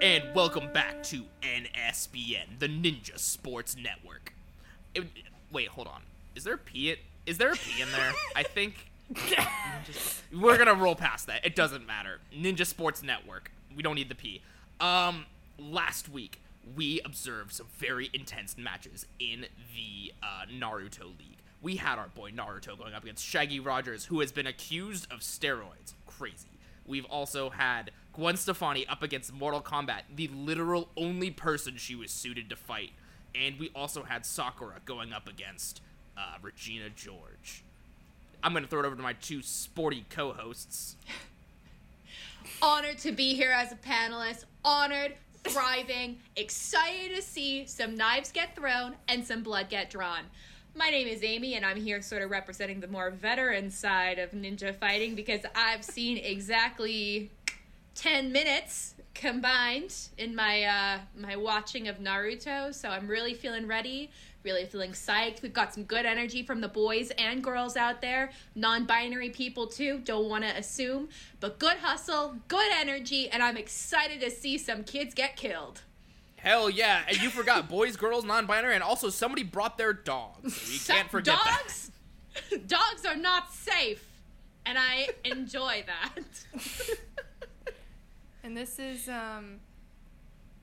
And welcome back to NSBN, the Ninja Sports Network. It- wait, hold on. Is there a P? Is there a P in there? I think we're gonna roll past that. It doesn't matter. Ninja Sports Network. We don't need the P. Um, last week we observed some very intense matches in the uh, Naruto League. We had our boy Naruto going up against Shaggy Rogers, who has been accused of steroids. Crazy. We've also had Gwen Stefani up against Mortal Kombat, the literal only person she was suited to fight. And we also had Sakura going up against uh, Regina George. I'm going to throw it over to my two sporty co hosts. Honored to be here as a panelist. Honored, thriving, excited to see some knives get thrown and some blood get drawn. My name is Amy, and I'm here sort of representing the more veteran side of ninja fighting because I've seen exactly 10 minutes combined in my uh, my watching of Naruto, so I'm really feeling ready, really feeling psyched. We've got some good energy from the boys and girls out there, non-binary people too. Don't want to assume, but good hustle, good energy, and I'm excited to see some kids get killed. Hell yeah! And you forgot boys, girls, non-binary, and also somebody brought their dogs. So you can't forget that. dogs. dogs are not safe, and I enjoy that. And this is um,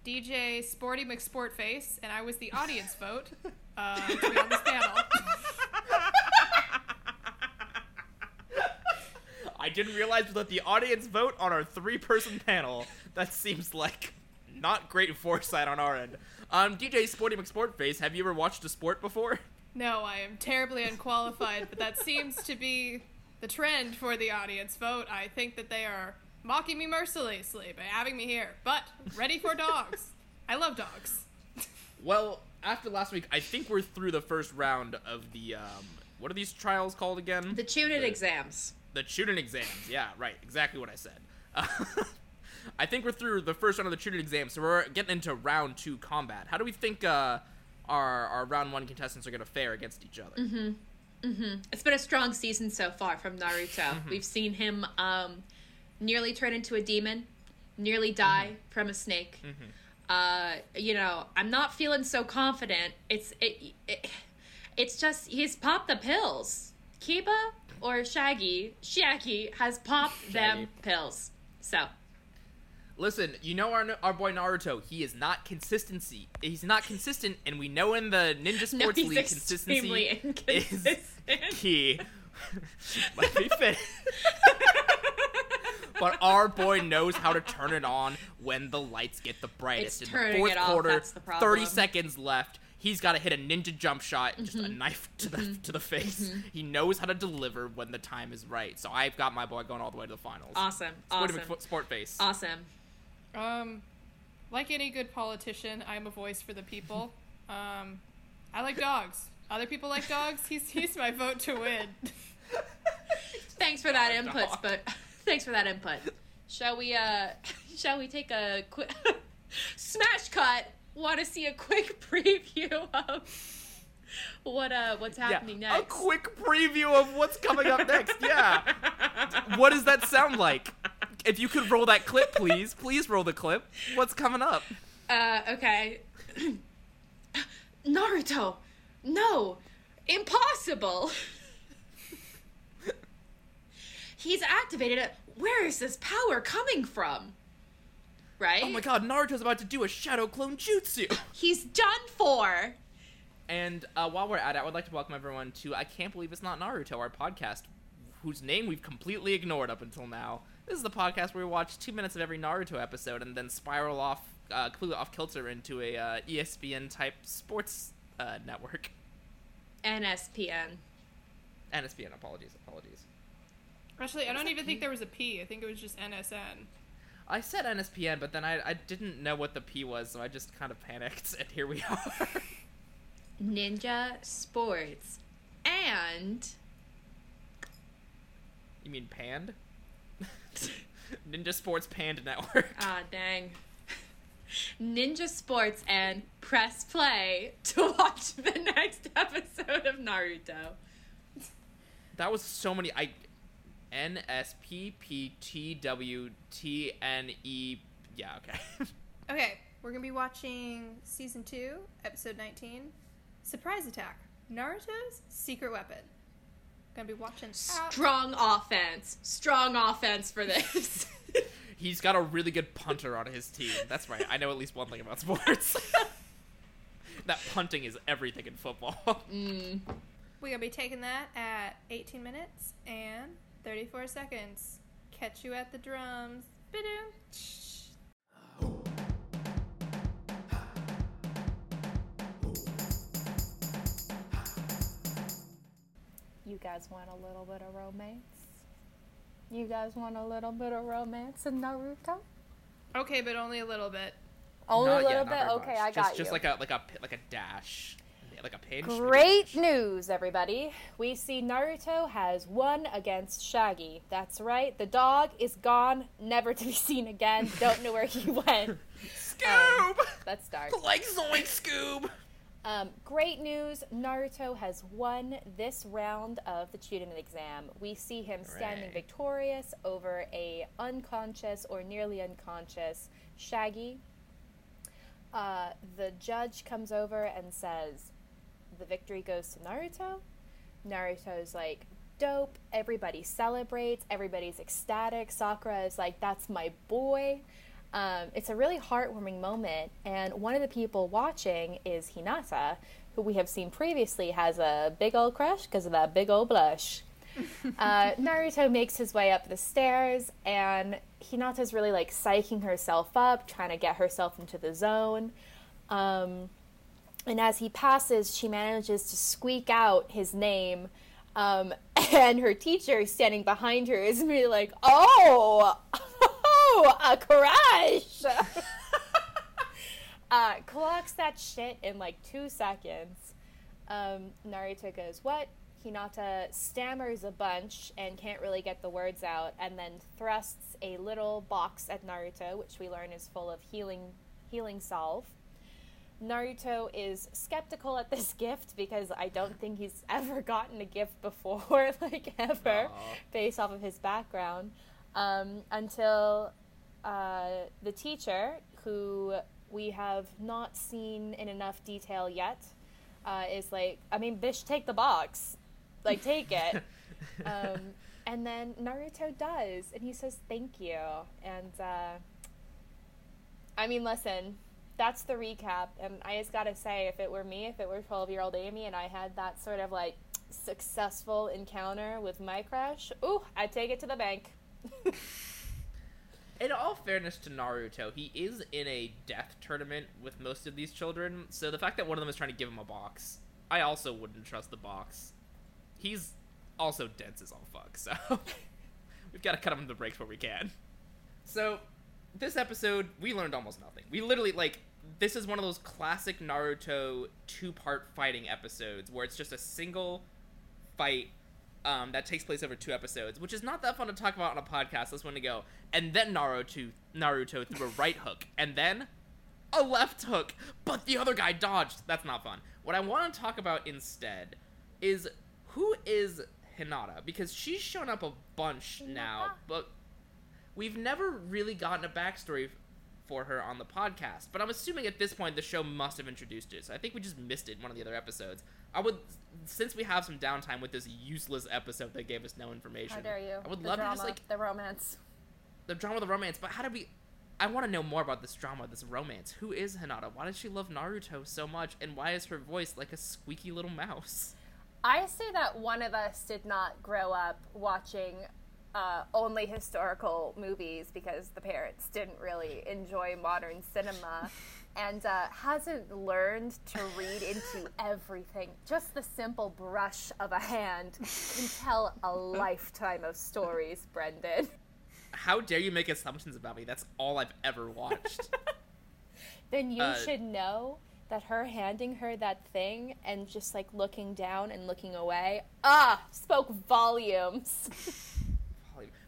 DJ Sporty McSportface, and I was the audience vote uh, to be on this panel. I didn't realize we let the audience vote on our three-person panel. That seems like not great foresight on our end. Um, DJ Sporty McSportface, have you ever watched a sport before? No, I am terribly unqualified, but that seems to be the trend for the audience vote. I think that they are mocking me mercilessly by having me here, but ready for dogs. I love dogs. Well, after last week, I think we're through the first round of the um, what are these trials called again? The Chunin exams. the Chunin exams. Yeah, right. Exactly what I said. I think we're through the first round of the Chunin exams, so we're getting into round two combat. How do we think uh, our our round one contestants are gonna fare against each other? Mm-hmm. Mm-hmm. It's been a strong season so far from Naruto. We've seen him um, nearly turn into a demon, nearly die from a snake. Uh, you know, I'm not feeling so confident. It's it, it it's just he's popped the pills. Kiba or Shaggy, Shaggy has popped them pills. So Listen, you know our our boy Naruto. He is not consistency. He's not consistent, and we know in the Ninja No, Sports he's League consistency is key. Let me finish. but our boy knows how to turn it on when the lights get the brightest. It's in the fourth it off, quarter, that's the problem. thirty seconds left. He's got to hit a ninja jump shot, just Mm-hmm. a knife to the to the face. He knows how to deliver when the time is right. So I've got my boy going all the way to the finals. awesome, Sporty awesome, McFo- Sport face. awesome. Um, like any good politician, I'm a voice for the people. Um, I like dogs. Other people like dogs. He's he's my vote to win. Thanks for that input, but thanks for that input. Shall we uh shall we take a quick smash cut? Want to see a quick preview of what uh what's happening yeah, next? a quick preview of what's coming up next. Yeah. what does that sound like? If you could roll that clip, please. Please roll the clip. What's coming up? Uh okay. Naruto. No. Impossible. He's activated it. Where is this power coming from? Right? Oh my god, Naruto's about to do a shadow clone jutsu. He's done for. And uh, while we're at it, I would like to welcome everyone to I Can't Believe It's Not Naruto, our podcast, whose name we've completely ignored up until now. This is the podcast where we watch two minutes of every Naruto episode and then spiral off, uh, completely off kilter into a uh, ESPN type sports uh, network. NSPN. NSPN, apologies, apologies. Actually, I don't even think there was a P. I think it was just NSN. I said NSPN, but then I, I didn't know what the P was, so I just kind of panicked, and here we are. Ninja Sports and you mean Panned? Ninja Sports Pand Network. ah dang Ninja Sports and press play to watch the next episode of Naruto. That was so many. I N S P P T W T N E. Yeah, okay. Okay, we're gonna be watching season two, episode 19, Surprise Attack, Naruto's Secret Weapon. Gonna be watching. out- Strong offense. Strong offense for this. He's got a really good punter on his team. That's right. I know at least one thing about sports. that punting is everything in football. mm. We're gonna be taking that at 18 minutes and 34 seconds. Catch you at the drums. Ba-doom. You guys want a little bit of romance? You guys want a little bit of romance in Naruto? Okay, but only a little bit. Only Not a little not bit. Okay, much. I just, got Just you. like a like a like a dash, like a pinch. Great news, everybody. We see Naruto has won against Shaggy. That's right. The dog is gone, never to be seen again. Don't know where he went. Scoob. Let's start. like Zoink Scoob. Um, great news Naruto has won this round of the Chunin exam. We see him standing Hooray. victorious over a unconscious or nearly unconscious Shaggy. Uh, the judge comes over and says, The victory goes to Naruto. Naruto's like, Dope. Everybody celebrates. Everybody's ecstatic. Sakura is like, That's my boy. Um, it's a really heartwarming moment, and one of the people watching is Hinata, who we have seen previously has a big old crush because of that big old blush. uh, Naruto makes his way up the stairs, and Hinata's really like psyching herself up, trying to get herself into the zone. Um, and as he passes, she manages to squeak out his name. Um, and her teacher standing behind her is really like, "Oh, oh, a crush!" uh, clocks that shit in like two seconds. Um, Naruto goes, "What?" Hinata stammers a bunch and can't really get the words out, and then thrusts a little box at Naruto, which we learn is full of healing healing salve. Naruto is skeptical at this gift because I don't think he's ever gotten a gift before, like ever, Aw. based off of his background. Um, until uh, the teacher, who we have not seen in enough detail yet, uh, is like, I mean, bitch, take the box. Like, take it. um, and then Naruto does, and he says, thank you. And, uh, I mean, listen, that's the recap. And I just gotta say, if it were me, if it were 12 year old Amy, and I had that sort of like successful encounter with my crush, ooh, I'd take it to the bank. In all fairness to Naruto, he is in a death tournament with most of these children, so the fact that one of them is trying to give him a box, I also wouldn't trust the box. He's also dense as all fuck, so we've got to cut him the brakes where we can. So, this episode, we learned almost nothing. We literally, like, this is one of those classic Naruto two part fighting episodes where it's just a single fight um, that takes place over two episodes, which is not that fun to talk about on a podcast. Let's want to go. And then Naruto, Naruto threw a right hook, and then a left hook, but the other guy dodged. That's not fun. What I want to talk about instead is who is Hinata because she's shown up a bunch now, but we've never really gotten a backstory for her on the podcast. But I'm assuming at this point the show must have introduced it. So I think we just missed it in one of the other episodes. I would, since we have some downtime with this useless episode that gave us no information. How dare you? I would The love to just like the romance. the drama, of the romance. But how do we? I want to know more about this drama, this romance. Who is Hinata? Why does she love Naruto so much? And why is her voice like a squeaky little mouse? I say that one of us did not grow up watching uh, only historical movies because the parents didn't really enjoy modern cinema and uh, hasn't learned to read into everything. Just the simple brush of a hand can tell a lifetime of stories, Brendan. How dare you make assumptions about me? That's all I've ever watched. Then you Uh, should know that her handing her that thing and just like looking down and looking away, ah, spoke volumes.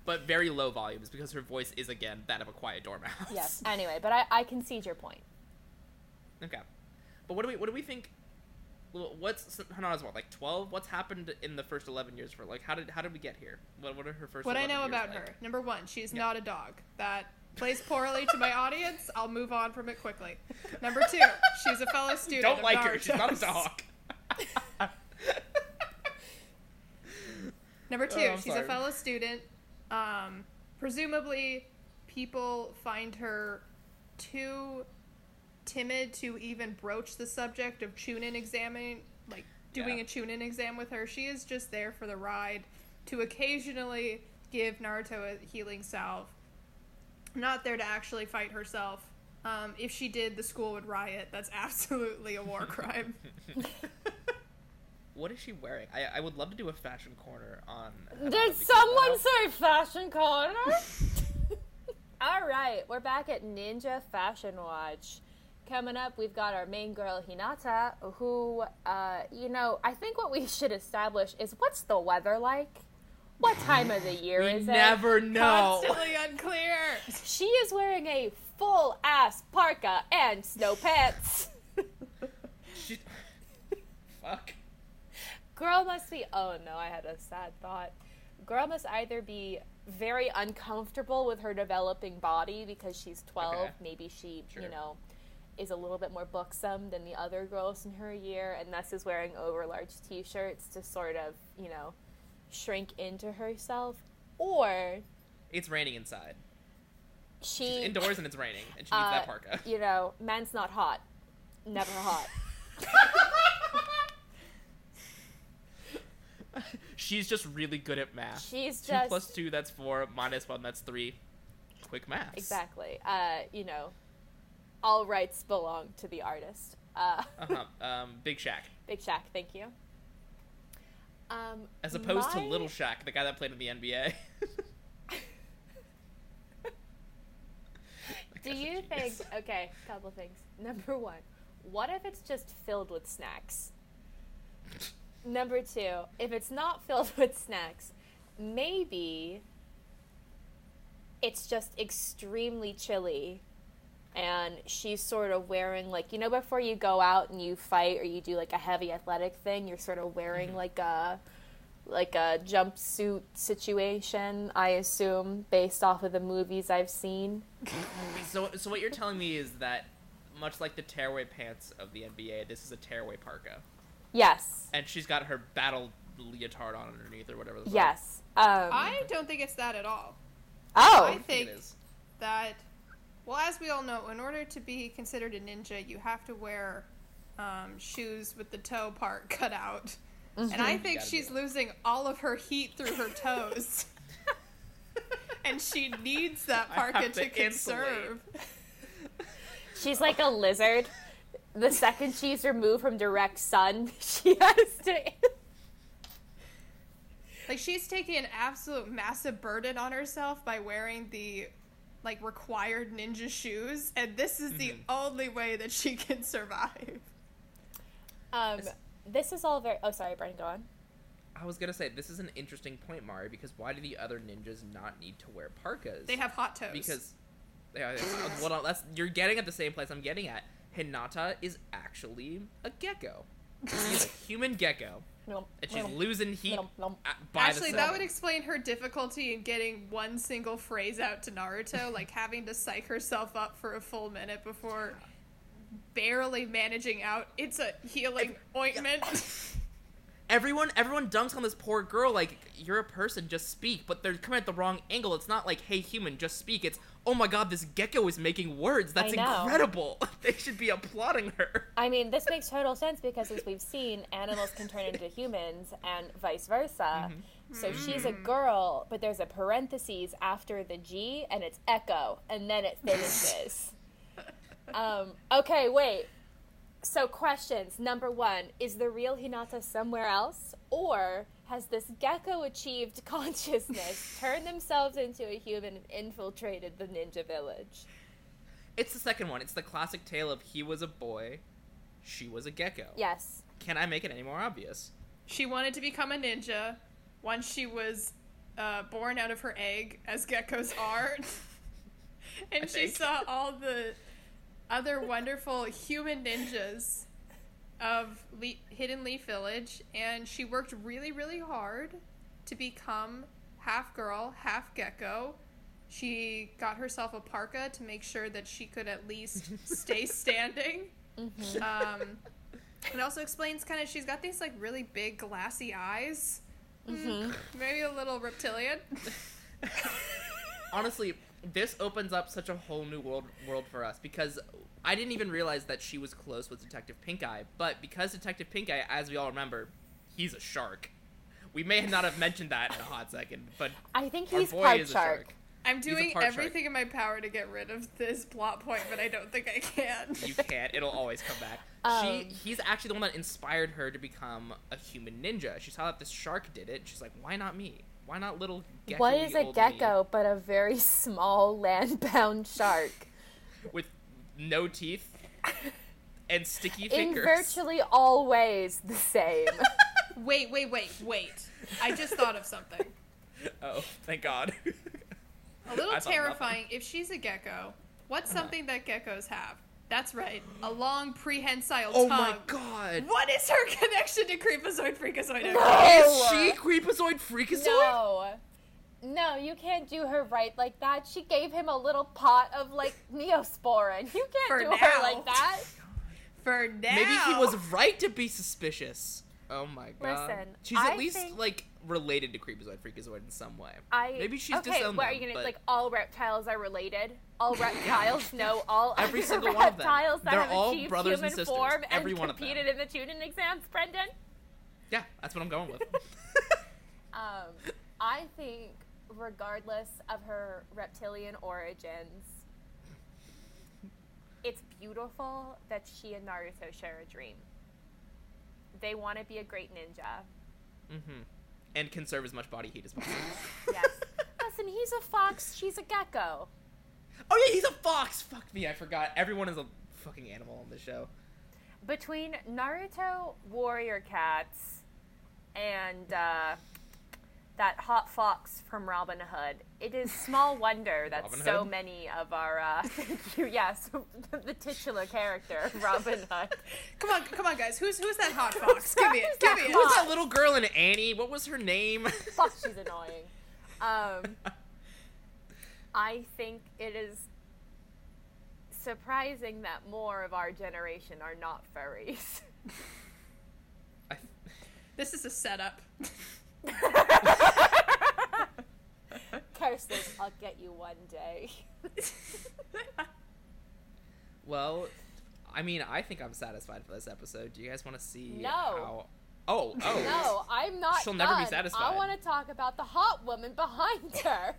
Volume- but very low volumes because her voice is again that of a quiet dormouse. yes. Anyway, but I, I concede your point. Okay. But what do we what do we think? What's Hinata's what like twelve? What's happened in the first eleven years for like how did how did we get here? What what are her first? What I know years about like? her. Number one, she's Yeah. not a dog. That plays poorly to my audience, I'll move on from it quickly. Number two, she's a fellow student. Don't of like her. She's not a Naruto's. dog. Number two, Oh, she's sorry. a fellow student. Um, presumably, people find her too timid to even broach the subject of Chunin examining, like doing Yeah. a Chunin exam with her. She is just there for the ride to occasionally give Naruto a healing salve. Not there to actually fight herself. Um, if she did, the school would riot. That's absolutely a war crime. what is she wearing? I, I would love to do a fashion corner on. Did someone say fashion corner? All right, we're back at Ninja Fashion Watch. Coming up, we've got our main girl Hinata, who, uh, you know, I think what we should establish is what's the weather like? What time of the year We is it? You never know. Constantly unclear. She is wearing a full ass parka and snow pants. She... Fuck. Girl must be. Oh no, I had a sad thought. Girl must either be very uncomfortable with her developing body because she's 12. Okay. Maybe she, you know, is a little bit more buxom than the other girls in her year and thus is wearing over large t shirts to sort of, you know, shrink into herself. Or It's raining inside. she. She's indoors and it's raining, and she needs uh, that parka. You know, man's not hot. Never hot. She's just really good at math. She's two just. plus two, that's four. Minus one, that's three. Quick math. Exactly. Uh, you know, all rights belong to the artist. Uh, Uh-huh. Um, Big Shaq, Big Shaq, thank you. Um, as opposed my- to Little Shaq, the guy that played in the NBA. Do you think? Okay, couple things. Number one, what if it's just filled with snacks? Number two, if it's not filled with snacks, maybe it's just extremely chilly and she's sort of wearing like you know before you go out and you fight or you do like a heavy athletic thing you're sort of wearing mm-hmm. like a like a jumpsuit situation i assume based off of the movies i've seen. Mm-hmm. So, so what you're telling me is that, much like the tearaway pants of the NBA, this is a tearaway parka, yes and she's got her battle leotard on underneath or whatever. The yes um I don't think it's that at all. oh I I think think it is. that, well, as we all know, in order to be considered a ninja, you have to wear um, shoes with the toe part cut out. And I Mm-hmm. think Gotta she's losing all of her heat through her toes. and she needs that parka to to conserve. she's like a lizard the second she's removed from direct sun she has to Like she's taking an absolute massive burden on herself by wearing the like required ninja shoes, and this is the Mhm. only way that she can survive. um this is all very oh sorry Brian go on I was gonna say this is an interesting point, Mari, because why do the other ninjas not need to wear parkas? They have hot toes. because yeah, that's, well, that's you're getting at the same place I'm getting at. Hinata is actually a gecko. She's a human gecko, and she's losing heat at- by Actually, the that would explain her difficulty in getting one single phrase out to Naruto, like having to psych herself up for a full minute before barely managing out. It's a healing ointment. everyone everyone dunks on this poor girl like you're a person just speak. But they're coming at the wrong angle. It's not like hey human just speak. It's oh my god this gecko is making words that's incredible they should be applauding her I mean, this makes total sense because as we've seen, animals can turn into humans and vice versa. So she's a girl, but there's a parentheses after the G and it's echo, and then it finishes. um, okay, wait. So, questions. Number one Is the real Hinata somewhere else? Or has this gecko achieved consciousness, turned themselves into a human, and infiltrated the ninja village? it's the second one it's the classic tale of he was a boy she was a gecko Yes. can i make it any more obvious she wanted to become a ninja once she was uh, born out of her egg, as geckos are. and I she think. saw all the other wonderful human ninjas of Le- Hidden Leaf Village, and she worked really, really hard to become half girl, half gecko. She got herself a parka to make sure that she could at least stay standing. Mm-hmm. Um, it also explains kind of she's got these like really big glassy eyes. Hmm, mm-hmm. Maybe a little reptilian. Honestly, this opens up such a whole new world world for us because I didn't even realize that she was close with Detective Pink Eye, but because Detective Pink Eye, as we all remember, he's a shark. We may not have mentioned that in a hot second, but I think he's boy part is a shark. shark. I'm doing part shark. everything in my power to get rid of this plot point, but I don't think I can. You can't. It'll always come back. Um, she, he's actually the one that inspired her to become a human ninja. She saw that this shark did it. She's like, why not me? Why not little gecko? What is a gecko but a very small land-bound shark? with no teeth and sticky fingers. In fingers? virtually all ways the same. Wait, wait, wait, wait. I just thought of something. Oh, thank God. A little I thought terrifying. If she's a gecko, what's Uh-huh. something that geckos have? That's right, a long prehensile oh tongue. my God. What is her connection to Creepazoid Freakazoid? No. Is she Creepazoid Freakazoid? no. No, you can't do her right like that. She gave him a little pot of like neosporin. You can't For do now. her like that. For now. Maybe he was right to be suspicious. Oh my God. Listen, she's I at least think- like related to Creepazoid Freakazoid in some way. I Maybe she's okay. disowned What them, are you gonna but- like? All reptiles are related. All reptiles know all Every other single one of them. reptiles that They're have all achieved brothers and human sisters. form Every and one of them. competed in the Chunin exams. Brendan. Yeah, that's what I'm going with. Um, I think, regardless of her reptilian origins, it's beautiful that she and Naruto share a dream. They want to be a great ninja. Mm-hmm. And conserve as much body heat as possible. Yes. Listen, he's a fox. She's a gecko. oh yeah, he's a fox. Fuck me, I forgot. Everyone is a fucking animal on this show. Between Naruto, Warrior Cats, and uh, that hot fox from Robin Hood, it is small wonder that Robin so Hood? many of our, uh, yes, the titular character, Robin Hood. Come on, come on, guys. Who's who's that hot fox? Give me it. Who's Give that me it. Who's that little girl in Annie? What was her name? Fuck, she's annoying. Um, I think it is surprising that more of our generation are not furries. I- This is a setup. Kirsten, I'll get you one day. well, I mean, I think I'm satisfied for this episode. Do you guys want to see No. how? Oh, oh. No, I'm not. She'll never be satisfied. I want to talk about the hot woman behind her.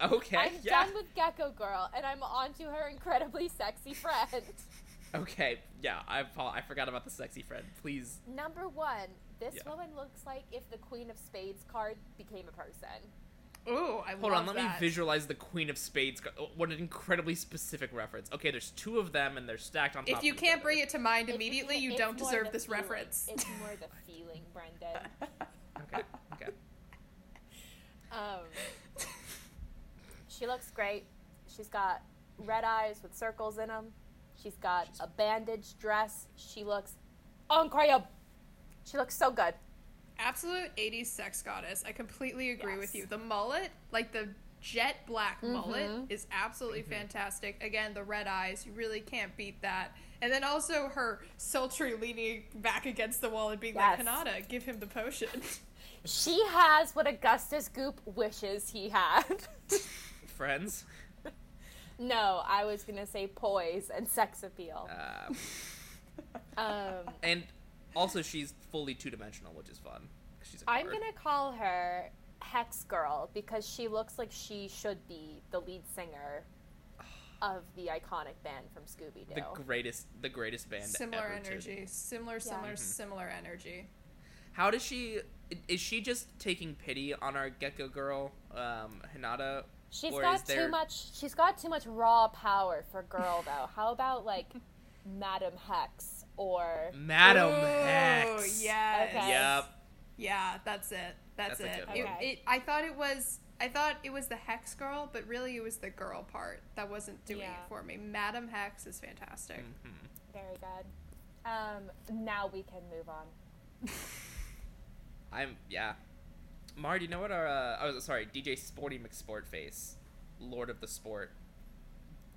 Okay. I'm yeah. done with Gecko Girl, and I'm on to her incredibly sexy friend. Okay. Yeah. I I forgot about the sexy friend. Please. Number one, this Yeah. woman looks like if the Queen of Spades card became a person. Ooh, I love it. Hold love on. Let that. me visualize the Queen of Spades. co- oh, What an incredibly specific reference. Okay. There's two of them, and they're stacked on top. Of each other. If you of can't other. bring it to mind It's- immediately, you it's don't deserve this feeling. reference. It's more the feeling, Brendan. Okay. Okay. Um, she looks great. She's got red eyes with circles in them. She's got She's- a bandaged dress. She looks incredible. She looks so good. Absolute 80s sex goddess. I completely agree with you. The mullet, like the jet black mullet, Mhm. is absolutely fantastic. Again, the red eyes, you really can't beat that. And then also her sultry leaning back against the wall and being Yes. like, Kanata, give him the potion. She has what Augustus Gloop wishes he had. Friends. no, I was gonna say poise and sex appeal. Uh, Um, and also, she's fully two dimensional, which is fun. She's a I'm gonna call her Hex Girl because she looks like she should be the lead singer of the iconic band from Scooby Doo. the greatest, the greatest band. similar ever to- energy. Similar, similar, Mhm. similar energy. How does she? Is she just taking pity on our Gecko girl, um, Hinata? She's or got is there- too much. She's got too much raw power for girl though. How about like Madam Hex or Madam Ooh, Hex. Yes. Okay. Yep. Yeah, that's it. That's, That's a it. good It, one. it. I thought it was. I thought it was the hex girl, but really it was the girl part that wasn't doing Yeah. it for me. Madam Hex is fantastic. Mhm. very good. Um, now we can move on. I'm yeah. Mar, do you know what our? Uh, oh, sorry, DJ Sporty McSport face. lord of the sport,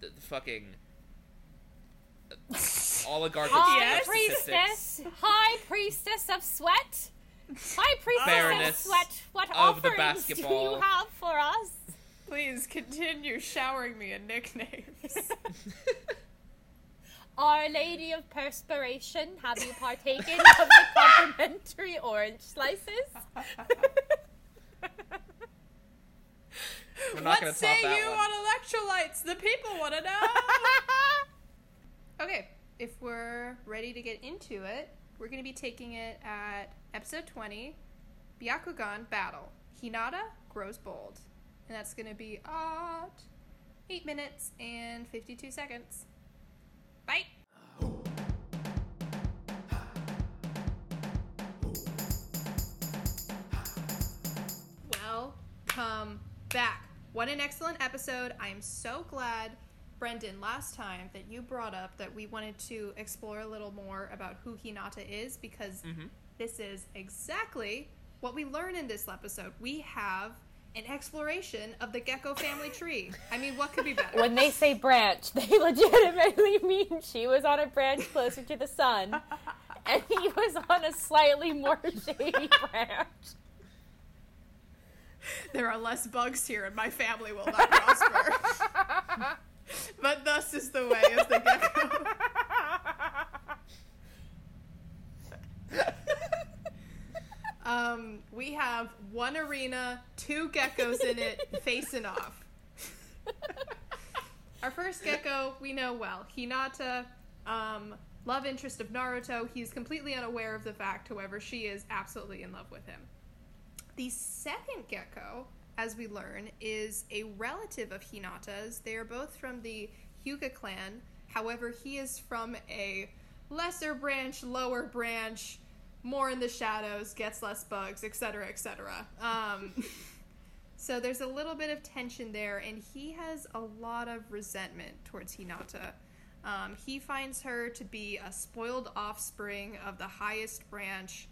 the, the fucking oligarch of High Yes. statistics. priestess, high priestess of sweat, high priestess Baroness of sweat. What of the offerings do basketball. you have for us? Please continue showering me in nicknames. Our Lady of Perspiration, have you partaken of the complimentary orange slices? We're not what gonna top say that you one. on electrolytes? The people want to know. if we're ready to get into it, we're going to be taking it at episode 20 Byakugan Battle. Hinata grows bold. And that's going to be at 8 minutes and 52 seconds. Bye. Welcome back. What an excellent episode. I am so glad, Brendan, last time that you brought up that we wanted to explore a little more about who Hinata is because Mhm. this is exactly what we learn in this episode. We have an exploration of the gecko family tree. I mean, what could be better? When they say branch, they legitimately mean she was on a branch closer to the sun, and he was on a slightly more shady branch. there are less bugs here and my family will not prosper. but thus is the way of the gecko. um, we have one arena, two geckos in it, facing off. Our first gecko we know well. Hinata, um, love interest of Naruto. He's completely unaware of the fact, however, she is absolutely in love with him. The second gecko, as we learn, is a relative of Hinata's. They are both from the Hyuga clan. However, he is from a lesser branch, lower branch, more in the shadows, gets less bugs, etc., etc. Um, so there's a little bit of tension there, and he has a lot of resentment towards Hinata. Um, he finds her to be a spoiled offspring of the highest branch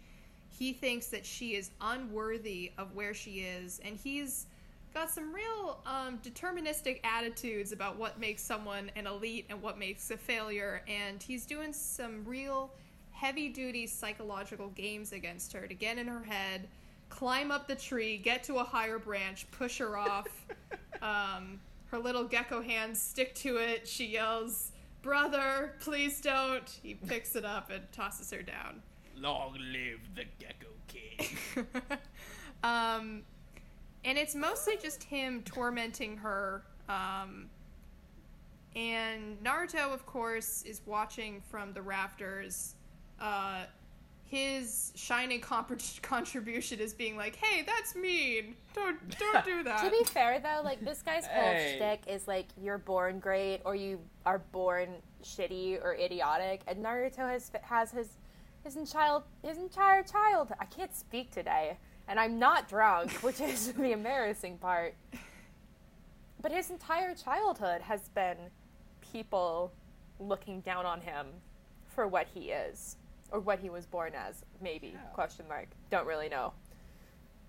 he thinks that she is unworthy of where she is, and he's got some real um, deterministic attitudes about what makes someone an elite and what makes a failure, and he's doing some real heavy duty psychological games against her to get in her head, climb up the tree, get to a higher branch, push her off. um, her little gecko hands stick to it. She yells, Brother, please don't. He picks it up and tosses her down. Long live the Gecko King. um, and it's mostly just him tormenting her. Um, and Naruto, of course, is watching from the rafters. Uh, his shining comp- contribution is being like, "Hey, that's mean. Don't don't do that." To be fair, though, like this guy's whole Hey. shtick is like you're born great or you are born shitty or idiotic, and Naruto has has his his child his entire child. I can't speak today, and I'm not drunk, which is the embarrassing part. But his entire childhood has been people looking down on him for what he is or what he was born as. Maybe Yeah. question mark. Don't really know.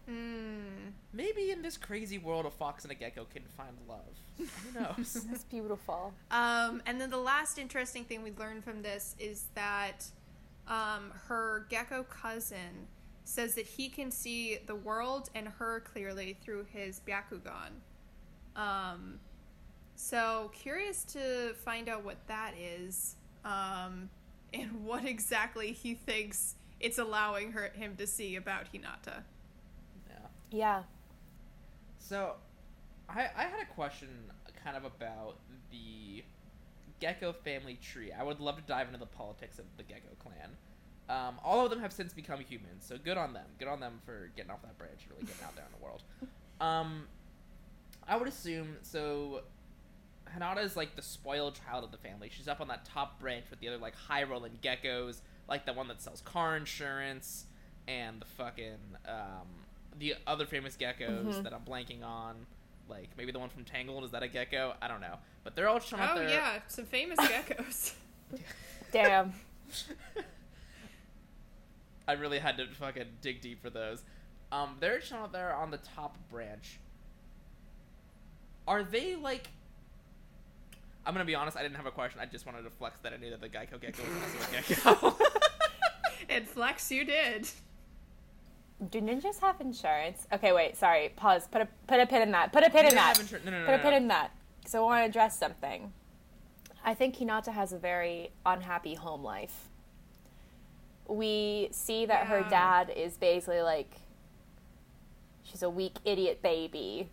Mm. Maybe in this crazy world, a fox and a gecko can find love. Who knows? That's beautiful. Um, and then the last interesting thing we learned from this is that um, her gecko cousin says that he can see the world and her clearly through his Byakugan. Um, so curious to find out what that is, um, and what exactly he thinks it's allowing her him to see about Hinata. yeah. Yeah. So, I I had a question kind of about the Gecko family tree. I would love to dive into the politics of the Gecko clan. Um, all of them have since become humans, so good on them. Good on them for getting off that branch and really getting out there in the world. Um, I would assume so. Hinata is like the spoiled child of the family. She's up on that top branch with the other like high rolling geckos, like the one that sells car insurance, and the fucking um, the other famous geckos Mhm. that I'm blanking on. Like maybe the one from Tangled is that a gecko? I don't know. But they're all showing up Oh there. yeah, some famous geckos. Damn. I really had to fucking dig deep for those. Um, they're showing up there on the top branch. are they like? I'm gonna be honest. I didn't have a question. I just wanted to flex that I knew that the Geico gecko was also a gecko. And flex you did. Do ninjas have insurance? Okay, wait, sorry. Pause. Put a put a pin in that. Put a pin in that. insur- no, no, no, Put a pin in that. Because I want to address something. I think Hinata has a very unhappy home life. We see that her dad is basically like she's a weak idiot baby.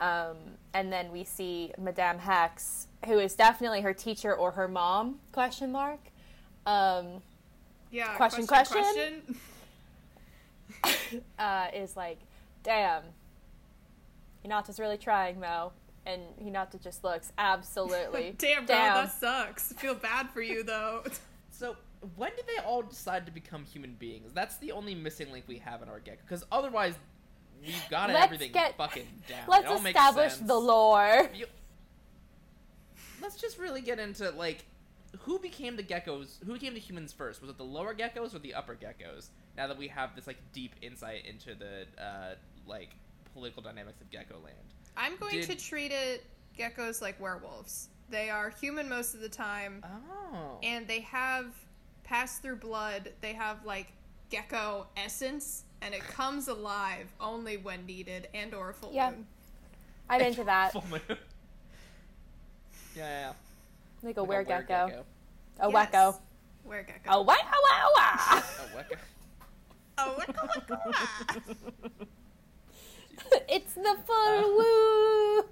Um, and then we see Madame Hex, who is definitely her teacher or her mom? Question mark. Um, Yeah. Question, question. uh, is like, damn, Hinata's really trying, Mo. And Hinata just looks absolutely. Damn, bro, that sucks. Feel bad for you though. So when did they all decide to become human beings? That's the only missing link we have in our gecko. Because otherwise, we've got Let's everything get- fucking down. Let's it all makes establish the lore. You- Let's just really get into like who became the geckos. Who became the humans first? Was it the lower geckos or the upper geckos? Now that we have this like deep insight into the uh, like political dynamics of Gecko Land. I'm going Did- to treat it geckos like werewolves. They are human most of the time, Oh. and they have pass through blood. They have like gecko essence, and it comes alive only when needed and or full Yeah. moon. I'm into that. Full moon. yeah, yeah, yeah. Like a Like weregecko. weregecko. A Yes. wecko. Were gecko. A wow wow wow. A wecko. Oh, wicka, wicka, wah. it's the full uh. woo.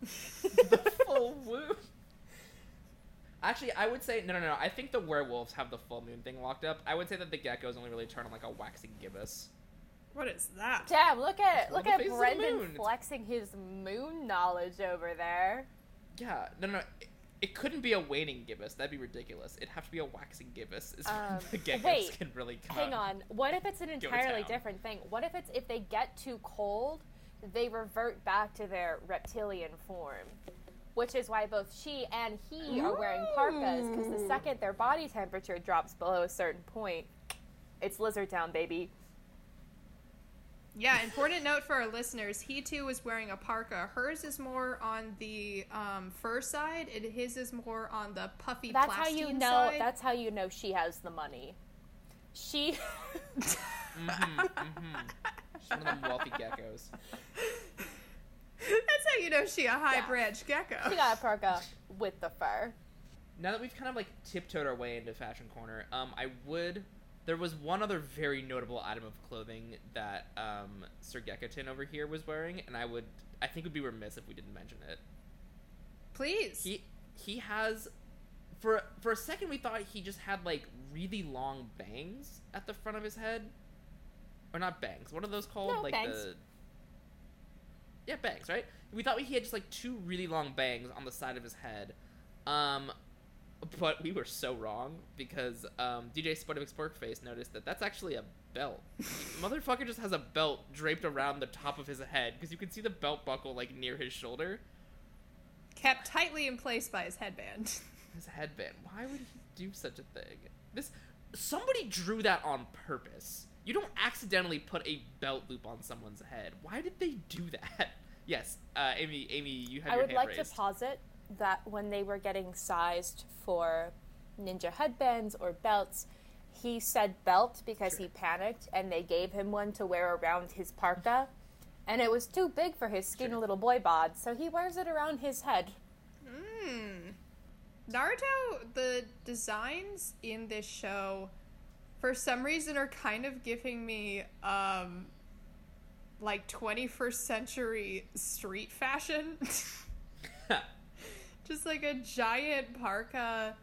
the full moon. Actually, I would say no, no, no. I think the werewolves have the full moon thing locked up. I would say that the geckos only really turn on like a waxing gibbous. What is that? Damn, look at Well, look at face of the Brendan flexing his moon knowledge over there. Yeah, no, no. It, it couldn't be a waning gibbous. That'd be ridiculous. It'd have to be a waxing gibbous. Is Um, the geckos wait, can really come Hang on. What if it's an entirely different thing? What if it's if they get too cold, they revert back to their reptilian form? Which is why both she and he are wearing parkas because the second their body temperature drops below a certain point, it's lizard town, baby. Yeah, important note for our listeners. He too was wearing a parka. Hers is more on the um, fur side, and his is more on the puffy. That's how you know. Side. That's how you know she has the money. She. Mm-hmm, mm-hmm. She's one of them wealthy geckos. That's how you know she a high Yeah. branch gecko. she got a parka with the fur. Now that we've kind of like tiptoed our way into fashion corner, um, I would. There was one other very notable item of clothing that um, Sir Geckotin over here was wearing, and I would. I think would be remiss if we didn't mention it. Please. He he has. For for a second, we thought he just had like really long bangs at the front of his head, or not bangs. What are those called? No, like bangs. the. Yeah, bangs, right? We thought he had just like two really long bangs on the side of his head. Um, but we were so wrong because um, DJ Spotovic's Sporkface noticed that that's actually a belt. Motherfucker just has a belt draped around the top of his head because you can see the belt buckle like near his shoulder. Kept tightly in place by his headband. His headband. Why would he do such a thing? This somebody drew that on purpose. You don't accidentally put a belt loop on someone's head. Why did they do that? Yes, uh, Amy. Amy, you have I your would hand like raised. to posit that when they were getting sized for ninja headbands or belts, he said belt because Sure. he panicked and they gave him one to wear around his parka. And it was too big for his skinny Sure. little boy bod, so he wears it around his head. Hmm. Naruto, the designs in this show, for some reason, are kind of giving me um, like 21st century street fashion. Just like a giant parka,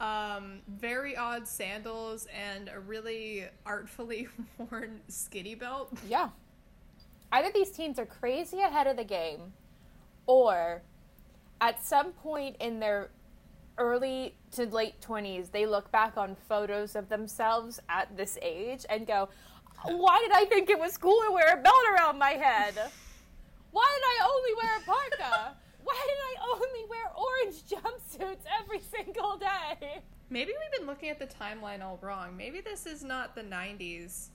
um, very odd sandals, and a really artfully worn skinny belt. Yeah. Either these teens are crazy ahead of the game, or at some point in their early to late 20s, they look back on photos of themselves at this age and go, Why did I think it was cool to wear a belt around my head? Why did I only wear a parka? Why did I only wear orange jumpsuits every single day? Maybe we've been looking at the timeline all wrong. Maybe this is not the 90s.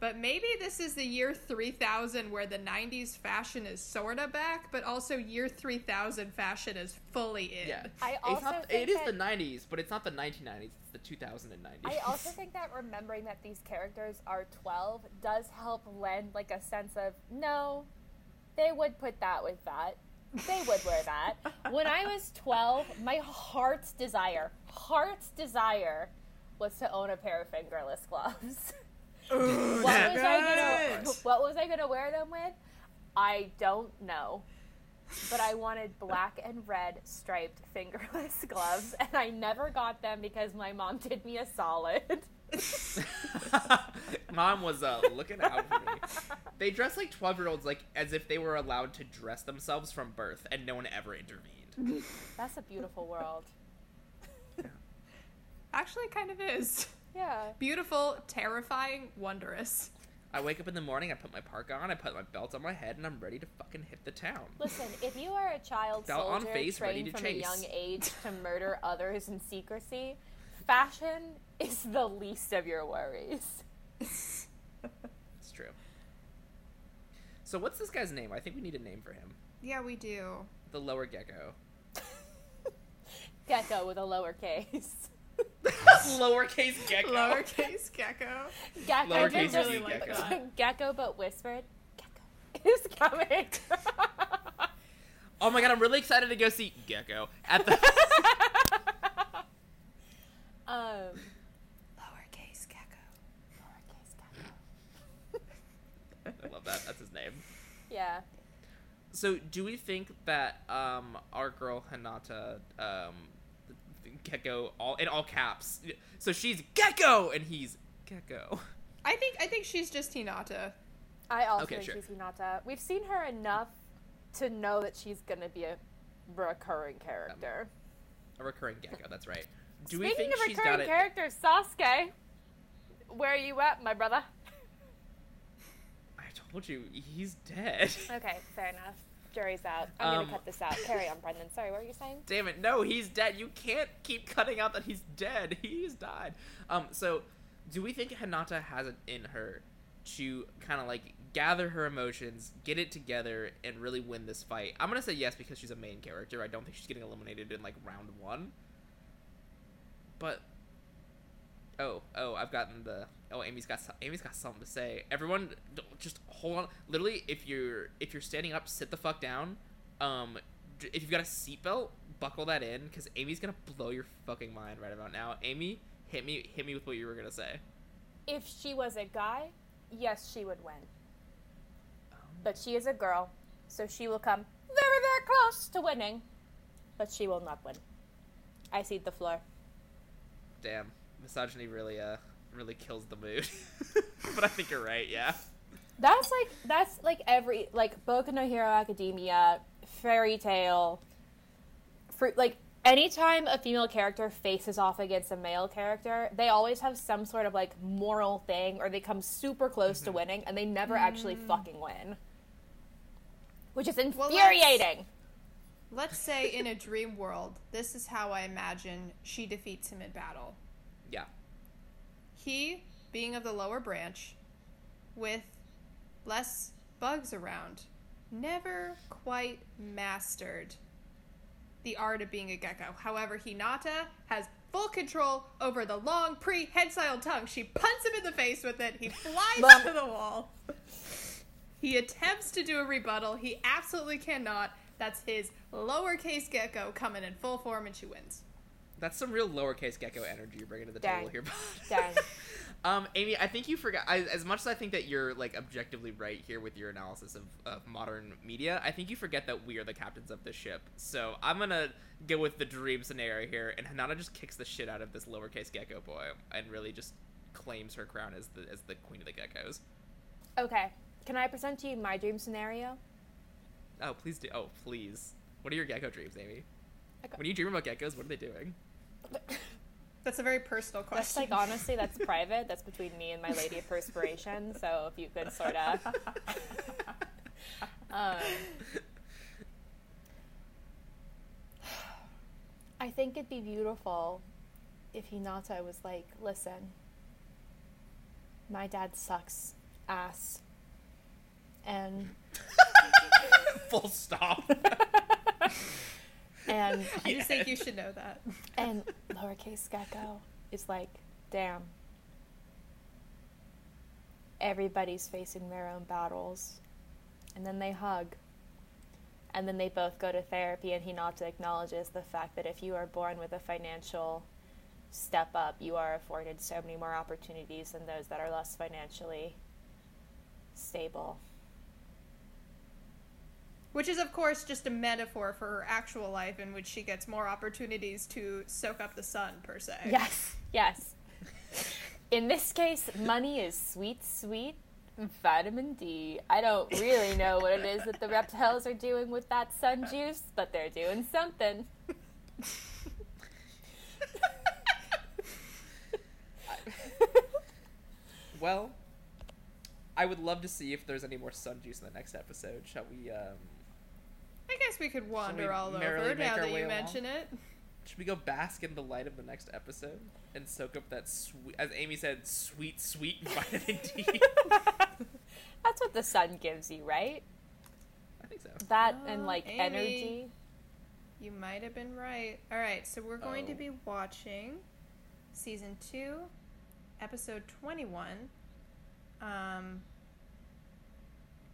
But maybe this is the year 3000 where the 90s fashion is sorta back, but also year 3000 fashion is fully in. Yeah. I It's also not, think it is the 90s, but it's not the 1990s. It's the 2090s. I also think that remembering that these characters are 12 does help lend like a sense of no, they would put that with that. They would wear that. When I was 12, my heart's desire, heart's desire was to own a pair of fingerless gloves. what was I gonna what was I gonna wear them with? I don't know. But I wanted black and red striped fingerless gloves, and I never got them because my mom did me a solid. Mom was uh, looking out for me. They dress like 12 year olds, like as if they were allowed to dress themselves from birth, and no one ever intervened. That's a beautiful world. Actually, kind of is. Yeah. Beautiful, terrifying, wondrous. I wake up in the morning, I put my park on, I put my belt on my head, and I'm ready to fucking hit the town. Listen, if you are a child Belt on soldier face, ready trained to from a young age to murder others in secrecy, fashion is the least of your worries. It's true. So what's this guy's name? I think we need a name for him. Yeah, we do. The lower gecko. Gecko with a lowercase. Lowercase gecko. Lowercase gecko. Gecko, Lowercase but I just- really like gecko. that. Gecko, but whispered. Gecko is coming. Oh my god, I'm really excited to go see Gecko at the. um, Lowercase gecko. lowercase gecko. I love that. That's his name. Yeah. So, do we think that um, our girl Hinata, um, Gecko, all in all caps, so she's Gecko and he's Gecko. I think I think she's just Hinata. I also Okay, think sure. she's Hinata. We've seen her enough to know that she's gonna be a recurring character. A recurring Gecko. That's right. Do we think of she's recurring got it? characters, Sasuke, where are you at, my brother? Told you he's dead. Okay, fair enough. Jury's out. I'm Um, gonna cut this out. Carry on, Brendan. Sorry, what were you saying? Damn it! No, he's dead. You can't keep cutting out that he's dead. He's died. Um. So, do we think Hinata has it in her to kind of like gather her emotions, get it together, and really win this fight? I'm gonna say yes because she's a main character. I don't think she's getting eliminated in like round one. But oh, oh, I've gotten the oh, Amy's got Amy's got something to say. Everyone, just hold on. Literally, if you're if you're standing up, sit the fuck down. Um, if you've got a seatbelt, buckle that in because Amy's gonna blow your fucking mind right about now. Amy, hit me, hit me with what you were gonna say. If she was a guy, yes, she would win. But she is a girl, so she will come very, very close to winning. But she will not win. I cede the floor. Damn, misogyny really uh really kills the mood. but I think you're right. Yeah. That's like that's like every like Boku no Hero Academia, Fairy Tail, fruit like anytime a female character faces off against a male character, they always have some sort of like moral thing or they come super close to winning and they never actually fucking win. Which is Well, let's- infuriating. Let's say in a dream world, this is how I imagine she defeats him in battle. Yeah. He, being of the lower branch, with less bugs around, never quite mastered the art of being a gecko. However, Hinata has full control over the long prehensile tongue. She punts him in the face with it. He flies Bum. to the wall. He attempts to do a rebuttal. He absolutely cannot. That's his lowercase gecko coming in full form, and she wins. That's some real lowercase gecko energy you're bringing to the Dang. table here. Dang. um, Amy, I think you forgot. I, as much as I think that you're like objectively right here with your analysis of, of modern media, I think you forget that we are the captains of the ship. So I'm gonna go with the dream scenario here, and Hinata just kicks the shit out of this lowercase gecko boy, and really just claims her crown as the as the queen of the geckos. Okay. Can I present to you my dream scenario? Oh, please do. Oh, please. What are your gecko dreams, Amy? Okay. When you dream about geckos, what are they doing? That's a very personal question. That's like honestly, that's private. That's between me and my lady of perspiration. So if you could sort of, um, I think it'd be beautiful if Hinata was like, "Listen, my dad sucks ass. And Full stop. And I just think you should know that. and lowercase gecko is like, damn. Everybody's facing their own battles. And then they hug. And then they both go to therapy, and Hinata acknowledges the fact that if you are born with a financial step up, you are afforded so many more opportunities than those that are less financially stable. Which is, of course, just a metaphor for her actual life in which she gets more opportunities to soak up the sun, per se. Yes, yes. In this case, money is sweet, sweet vitamin D. I don't really know what it is that the reptiles are doing with that sun juice, but they're doing something. well, I would love to see if there's any more sun juice in the next episode. Shall we? Um, I guess we could wander we all over now that you along? mention it. should we go bask in the light of the next episode and soak up that sweet, as Amy said, sweet, sweet vitamin D? That's what the sun gives you, right? I think so. That Oh, and like Amy. energy. You might have been right. All right, so we're going to Oh. be watching season two, episode 21. Um,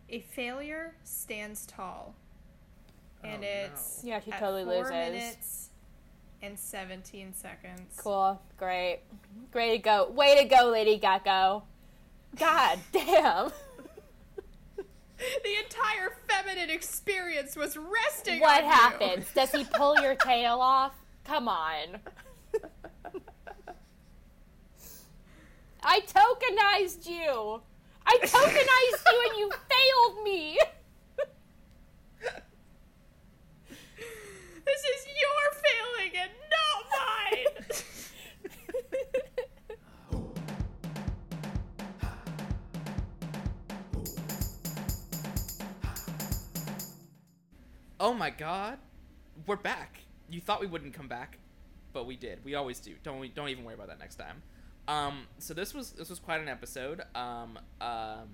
a failure stands tall. And Oh, it's no. Yeah, she at totally four loses. minutes and 17 seconds. Cool, great, great to go. Way to go, Lady Gecko. God damn. The entire feminine experience was resting What on you. happens? Does he pull your tail off? Come on. I tokenized you. I tokenized you and you failed me. This is your failing and not mine. Oh my god, we're back. You thought we wouldn't come back, but we did. We always do. Don't we? Don't even worry about that next time. Um, so this was this was quite an episode. Um, um,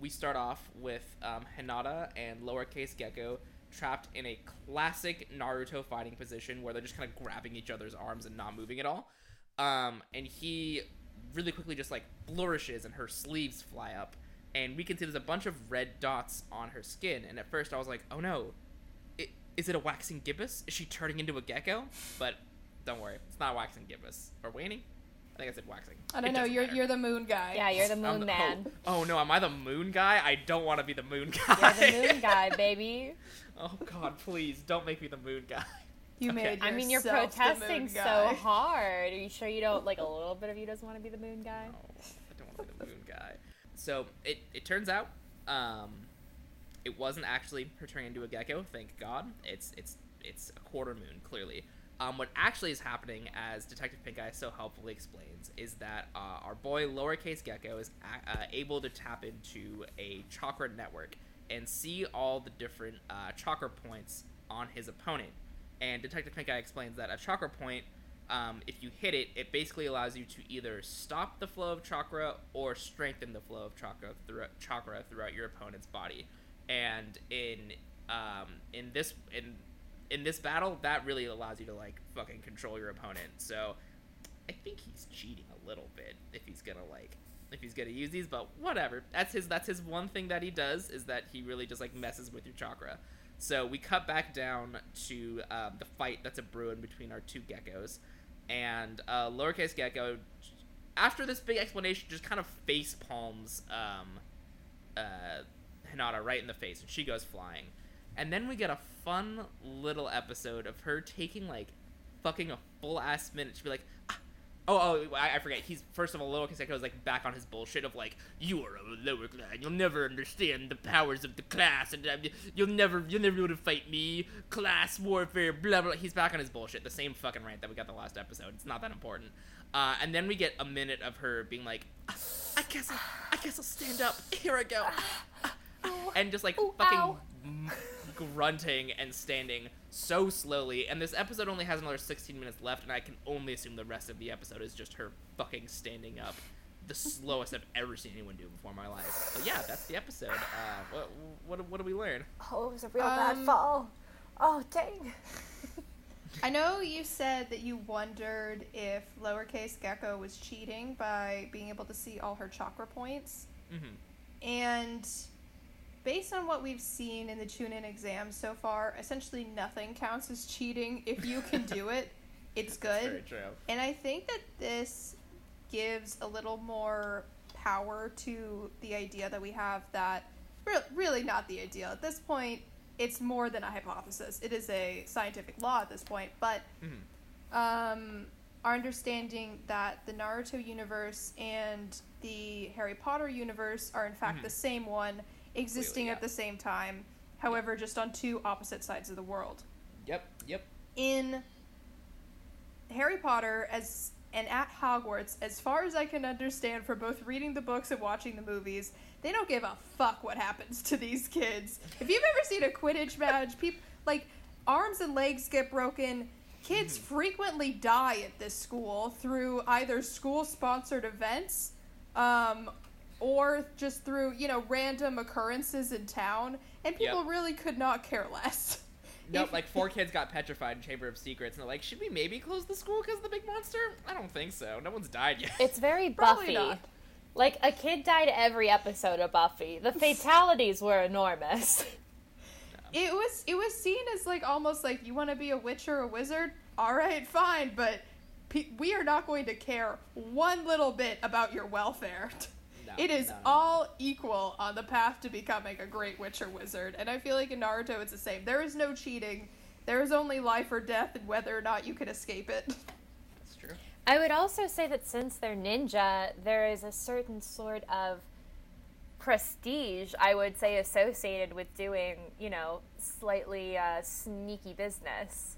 we start off with um, Hinata and lowercase Gecko trapped in a classic Naruto fighting position where they're just kind of grabbing each other's arms and not moving at all. Um, and he really quickly just like flourishes and her sleeves fly up, and we can see there's a bunch of red dots on her skin. And at first I was like, oh no, i- is it a waxing gibbous? Is she turning into a gecko? But don't worry, it's not waxing gibbous or waning. I think I said waxing. I don't know. You're matter. you're the moon guy. Yeah, you're the moon the- man. Oh, oh no, am I the moon guy? I don't want to be the moon guy. You're the moon guy, baby. oh god, please don't make me the moon guy. You Okay. made. I mean, you're protesting so hard. Are you sure you don't like a little bit of you doesn't want to be the moon guy? No, I don't want to be the moon guy. So it it turns out, um, it wasn't actually her turning into a gecko. Thank God. It's it's it's a quarter moon clearly. Um, what actually is happening, as Detective Pink Eye so helpfully explains, is that uh, our boy lowercase gecko is a- uh, able to tap into a chakra network and see all the different uh, chakra points on his opponent. And Detective Pink Eye explains that a chakra point um, if you hit it, it basically allows you to either stop the flow of chakra or strengthen the flow of chakra throughout chakra throughout your opponent's body. And in um, in this in in this battle, that really allows you to like fucking control your opponent. So I think he's cheating a little bit if he's gonna like if he's gonna use these, but whatever. That's his that's his one thing that he does is that he really just like messes with your chakra. So we cut back down to um, the fight that's a brewing between our two geckos, and uh, lowercase gecko. After this big explanation, just kind of face palms um, uh, Hinata right in the face, and she goes flying. And then we get a fun little episode of her taking like fucking a full ass minute to be like, ah. oh, oh, I, I forget. He's first of all, lowercase gecko is like back on his bullshit of like, you are a lower class, you'll never understand the powers of the class, and uh, you'll never, you'll never be able to fight me, class warfare, blah blah. He's back on his bullshit, the same fucking rant that we got the last episode. It's not that important. Uh, and then we get a minute of her being like, "Ah, I guess, I'll, I guess I'll stand up. Here I go. and just like Ooh, fucking grunting and standing so slowly. And this episode only has another 16 minutes left, and I can only assume the rest of the episode is just her fucking standing up the slowest I've ever seen anyone do before in my life. But yeah, that's the episode. Uh, what what what did we learn? Oh, it was a real bad Um, fall. Oh, dang. I know you said that you wondered if lowercase Gecko was cheating by being able to see all her chakra points. Mm-hmm. And based on what we've seen in the Chunin exams so far, essentially nothing counts as cheating. If you can do it, it's good. And I think that this gives a little more power to the idea that we have that re- really not the idea. At this point, it's more than a hypothesis. It is a scientific law at this point, but Mhm. um, our understanding that the Naruto universe and the Harry Potter universe are in fact Mhm. the same one, existing yeah. at the same time, however, just on two opposite sides of the world Yep. Yep. in Harry Potter as and at Hogwarts, as far as I can understand from both reading the books and watching the movies, they don't give a fuck what happens to these kids. If you've ever seen a Quidditch match, people like arms and legs get broken. Kids frequently die at this school through either school-sponsored events, um, or just through you know random occurrences in town, and people Yep. really could not care less. Nope, If- like four kids got petrified in Chamber of Secrets, and they're like, should we maybe close the school because of the big monster? I don't think so. No one's died yet. It's very Buffy. not. Like, a kid died every episode of Buffy. The fatalities were enormous. It was it was seen as like almost like you want to be a witch or a wizard. All right, fine, but pe- we are not going to care one little bit about your welfare. No, it is no, no. all equal on the path to becoming a great witch or wizard, and I feel like in Naruto it's the same. There is no cheating. There is only life or death, and whether or not you can escape it. That's true. I would also say that since they're ninja, there is a certain sort of prestige, I would say, associated with doing, you know, slightly uh, sneaky business.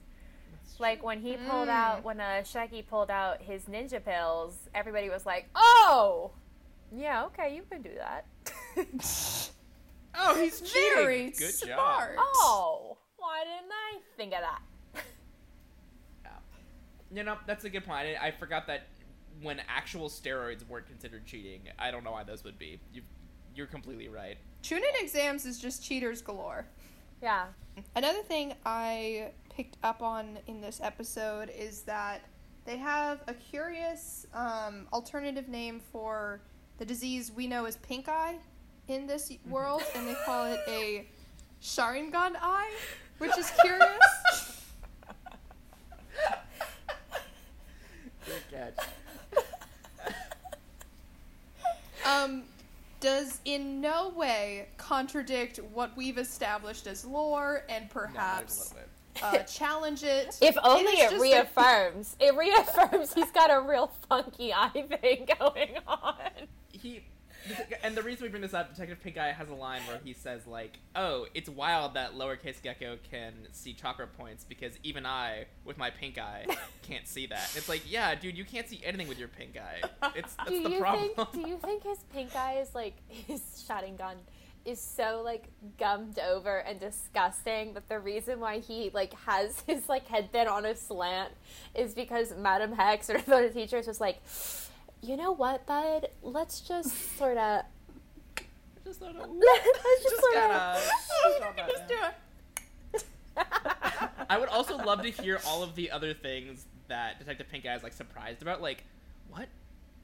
Like when he pulled Mm. out, when uh, Shaggy pulled out his ninja pills, everybody was like, "Oh, yeah, okay, you can do that." Oh, he's Very cheating. Good smart. job. oh, why didn't I think of that? Yeah. You know, that's a good point. I, I forgot that when actual steroids weren't considered cheating, I don't know why those would be. You, you're completely right. Chunin exams is just cheaters galore. yeah, Another thing I picked up on in this episode is that they have a curious um, alternative name for the disease we know as pink eye in this world, and they call it a Sharingan eye, which is curious. Good catch. um, does in no way contradict what we've established as lore and No, not even a perhaps little uh, challenge it. if only is it, just a- reaffirms. it reaffirms he's got a real funky eye thing going on. He and the reason we bring this up detective pink eye has a line where he says like oh it's wild that lowercase gecko can see chakra points because even i with my pink eye can't see that it's like yeah dude you can't see anything with your pink eye it's that's do the you problem think? Do you think his pink eye is like his Sharingan is so like gummed over and disgusting that the reason why he like has his like headband on a slant is because Madam Hex or the teachers was like, you know what, bud? Let's just sort of just sort of let's just just sort of. just all that, Just do it. I would also love to hear all of the other things that Detective Pink Eye is like surprised about. Like, what?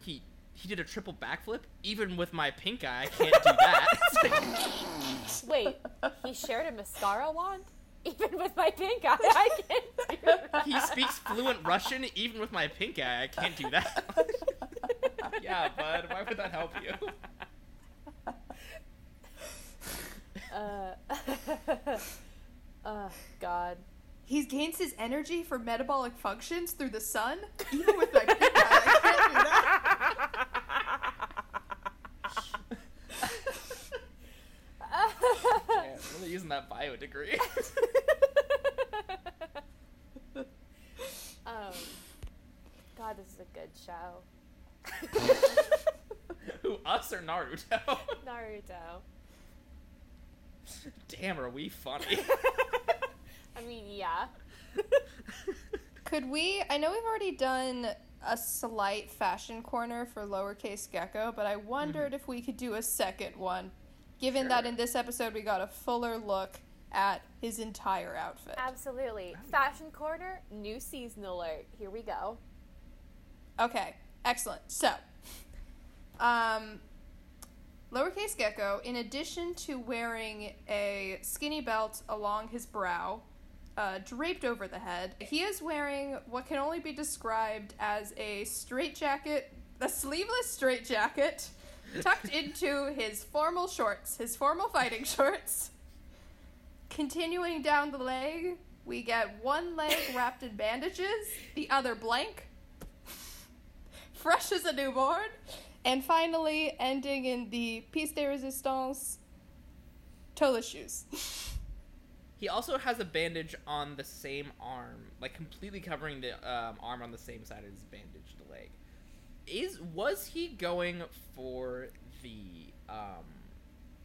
He he did a triple backflip? Even with my pink eye, I can't do that. Wait, he shared a mascara wand. Even with my pink eye, I can't do that. he speaks fluent Russian. Even with my pink eye, I can't do that. yeah, bud. Why would that help you? Uh, oh God. He gains his energy for metabolic functions through the sun. Even with my pink eye, I can't do that. Really using that bio degree. um, God, this is a good show. Who, us or Naruto? Naruto. Damn, are we funny? I mean, yeah. Could we? I know we've already done a slight fashion corner for lowercase gecko, but I wondered mm-hmm. if we could do a second one, given that in this episode we got a fuller look at his entire outfit. Absolutely. Fashion corner, new season alert. Here we go. Okay, excellent. So, um, lowercase gecko, in addition to wearing a skinny belt along his brow, uh, draped over the head, he is wearing what can only be described as a straitjacket, a sleeveless straitjacket, tucked into his formal shorts, his formal fighting shorts. Continuing down the leg, we get one leg wrapped in bandages, the other blank, fresh as a newborn, and finally ending in the piece de resistance, toeless shoes. He also has a bandage on the same arm, like completely covering the um, arm on the same side as his bandaged leg. Is was he going for the um,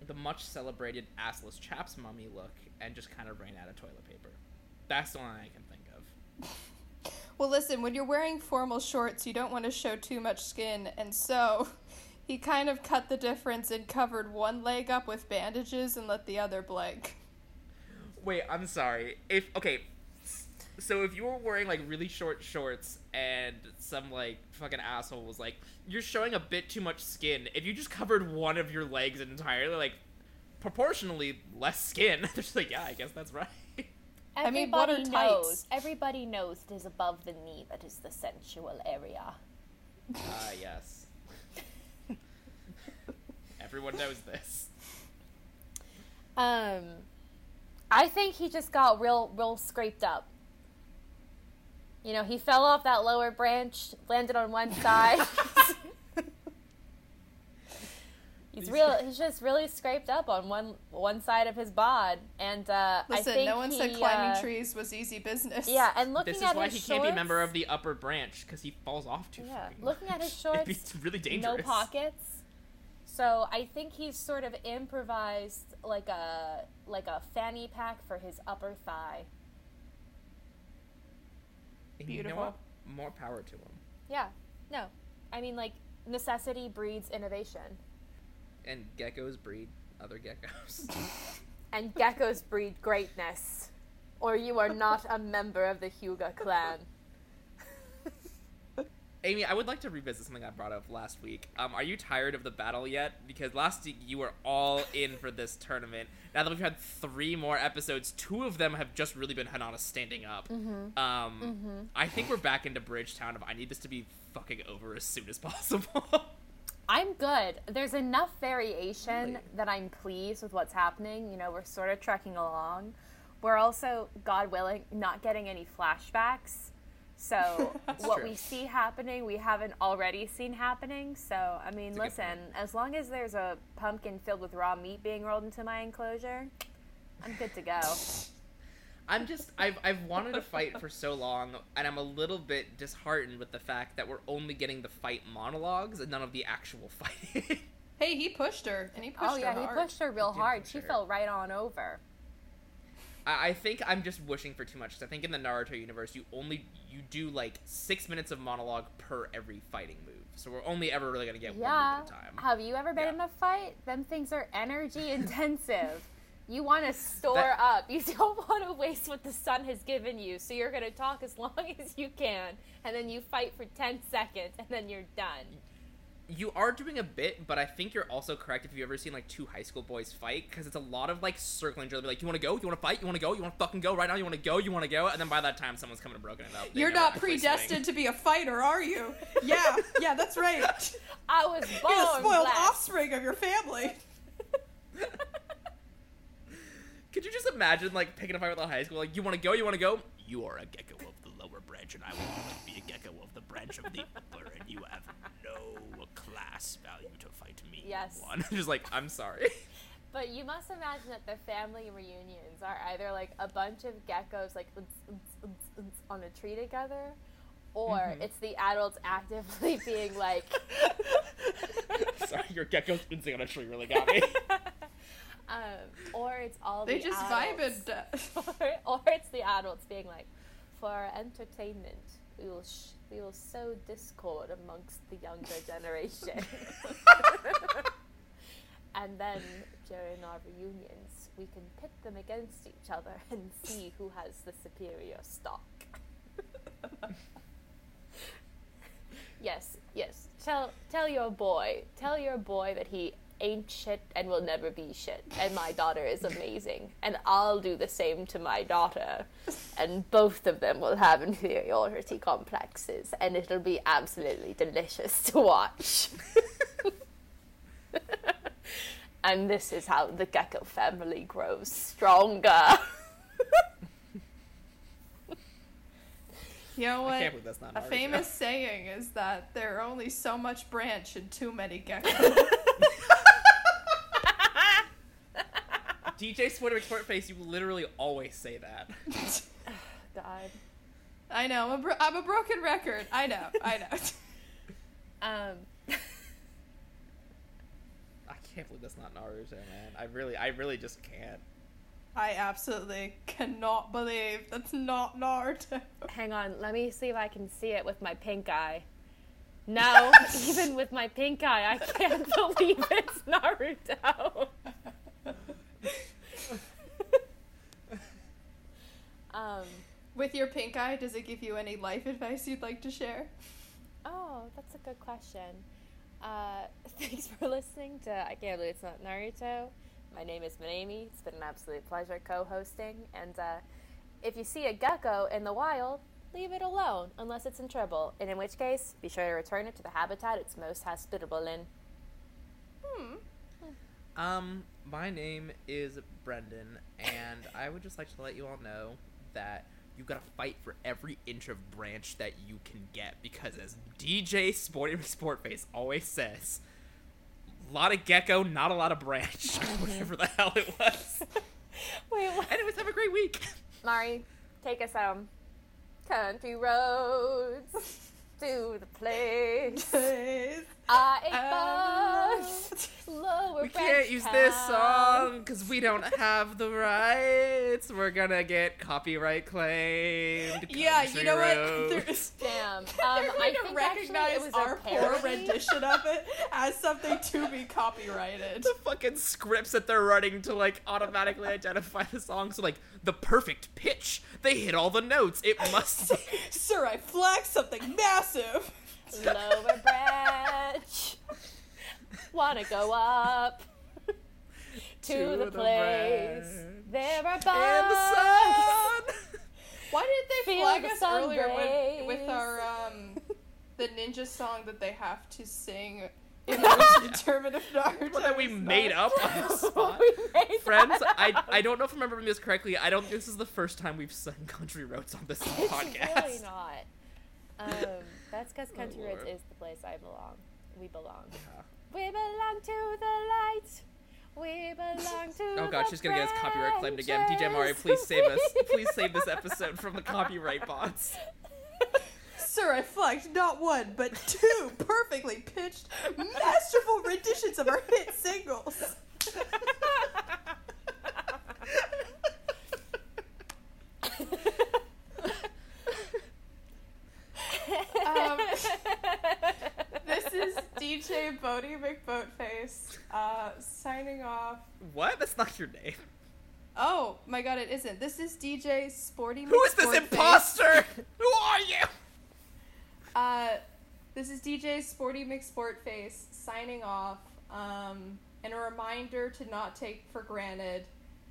the much celebrated assless chaps mummy look and just kind of ran out of toilet paper? That's the one I can think of. well, listen, when you're wearing formal shorts, you don't want to show too much skin, and so he kind of cut the difference and covered one leg up with bandages and let the other blank. Wait, I'm sorry. If okay, so if you were wearing like really short shorts and some like fucking asshole was like, "You're showing a bit too much skin," if you just covered one of your legs entirely, like proportionally less skin, they're just like, "Yeah, I guess that's right." I mean, what are Everybody tights? knows. Everybody knows it is above the knee that is the sensual area. Ah, yes. Everyone knows this. Um, I think he just got real, real scraped up. You know, he fell off that lower branch, landed on one side. He's real. He's just really scraped up on one one side of his bod, and uh, I Listen, think no one said climbing uh, trees was easy business. Yeah, and looking This is at why his he shorts, can't be a member of the upper branch because he falls off too. Yeah, fucking looking at much. his It'd be shorts, really no pockets. So I think he's sort of improvised like a like a fanny pack for his upper thigh. And you know Beautiful. More power to him. Yeah. No. I mean like necessity breeds innovation. And geckos breed other geckos. And geckos breed greatness. Or you are not a member of the Hyuga clan. Amy, I would like to revisit something I brought up last week. Um, are you tired of the battle yet? Because last week you were all in for this tournament. Now that we've had three more episodes, two of them have just really been Hinata standing up. Mm-hmm. Um, I think we're back into Bridgetown. Of I need this to be fucking over as soon as possible. I'm good. There's enough variation Really? that I'm pleased with what's happening. You know, we're sort of trekking along. We're also, God willing, not getting any flashbacks. So what true. we see happening, we haven't already seen happening. So I mean, That's listen, as long as there's a pumpkin filled with raw meat being rolled into my enclosure, I'm good to go. I'm just I've I've wanted to fight for so long, and I'm a little bit disheartened with the fact that we're only getting the fight monologues and none of the actual fighting. Hey, he pushed her, and he oh, pushed Oh her yeah, he hard. pushed her real He hard. She her. fell right on over. I I think I'm just wishing for too much. 'cause I think in the Naruto universe, you only you do like six minutes of monologue per every fighting move. So we're only ever really gonna get Yeah. one move at a time. Have you ever been Yeah. in a fight? Them things are energy intensive. You want to store That- up. You don't want to waste what the sun has given you. So you're going to talk as long as you can, and then you fight for 10 seconds, and then you're done. You are doing a bit, but I think you're also correct if you've ever seen like two high school boys fight, because it's a lot of like circling drill. They'll be like, "You want to go? You want to fight? You want to go? You want to fucking go right now? You want to go? You want to go?" And then by that time, someone's coming and broken it up. They You're not predestined swing. to be a fighter, are you? Yeah, yeah, that's right. I was born You're the spoiled blessed. offspring of your family. Could you just imagine like picking a fight with a high school? Like, you want to go? You want to go? You are a gecko of the lower branch, and I will be a gecko of the branch of the upper, and you have no class value to fight me. Yes. One. just like, I'm sorry. But you must imagine that the family reunions are either like a bunch of geckos like on a tree together, or Mhm. it's the adults actively being like, sorry, your gecko spoonsing on a tree really got me. Um, or it's all They the just adults. vibed. or, or it's the adults being like, for our entertainment, we will sh- we feels so discord amongst the younger generation. and then during our reunions, we can pit them against each other and see who has the superior stock. yes, yes. Tell tell your boy, tell your boy that he ain't shit and will never be shit. And my daughter is amazing. And I'll do the same to my daughter. And both of them will have inferiority complexes. And it'll be absolutely delicious to watch. and this is how the gecko family grows stronger. You know what? I can't believe that's not A Naruto. famous saying is that there are only so much branch and too many geckos. DJ Sporty McSport Face, you literally always say that. God. I know. I'm a, bro- I'm a broken record. I know. I know. Um, I can't believe that's not Naruto, man. I really, I really just can't. I absolutely cannot believe that's not Naruto. hang on, let me see if I can see it with my pink eye. No, even with my pink eye, I can't believe it's Naruto. um, With your pink eye, does it give you any life advice you'd like to share? oh, that's a good question. Uh, thanks for listening to I Can't Believe It's Not Naruto. My name is Manami. It's been an absolute pleasure co-hosting. And uh, if you see a gecko in the wild, leave it alone unless it's in trouble. And in which case, be sure to return it to the habitat it's most hospitable in. Hmm. Um, my name is Brendan, and I would just like to let you all know that you gotta fight for every inch of branch that you can get because, as DJ Sporty McSportface always says, a lot of gecko, not a lot of branch, whatever the hell it was. Wait, what? Anyways, have a great week. Mari, take us home. Country roads to the place. I bus. Lower We can't use this song because we don't have the rights. We're gonna get copyright claimed. Yeah, you Country know what? roads. There's, Damn. Um, They're I going to think recognize it was a our poor rendition of it as something to be copyrighted. the fucking scripts that they're running to like automatically identify the song. So like the perfect pitch, they hit all the notes. It must. be. Sir, I flagged something massive. Lower branch. Wanna go up to, To the, the place. branch. There are In the sun. Why did they Feel flag the us sun earlier with, with our um the ninja song that they have to sing in order to determine if Naruto Well, that we made up on the spot. Friends, I. I don't know if I'm remembering this correctly. I don't think this is the first time we've sung country roads on this It's podcast. really not. Um, that's because oh, Country Roads is the place I belong. We belong. Yeah. We belong to the light. We belong to the. Oh god, the she's gonna get us copyright claimed again. DJ Mari, branches. please save us. Please save this episode from the copyright bots. Sir, I flagged not one, but two perfectly pitched, masterful renditions of our hit singles. Um, this is DJ Bodie McBoatface uh, signing off. What? That's not your name. Oh my god, it isn't. This is DJ Sporty Who is this McSportface. imposter? Who are you? Uh, this is DJ Sporty McSportface signing off. Um, and a reminder to not take for granted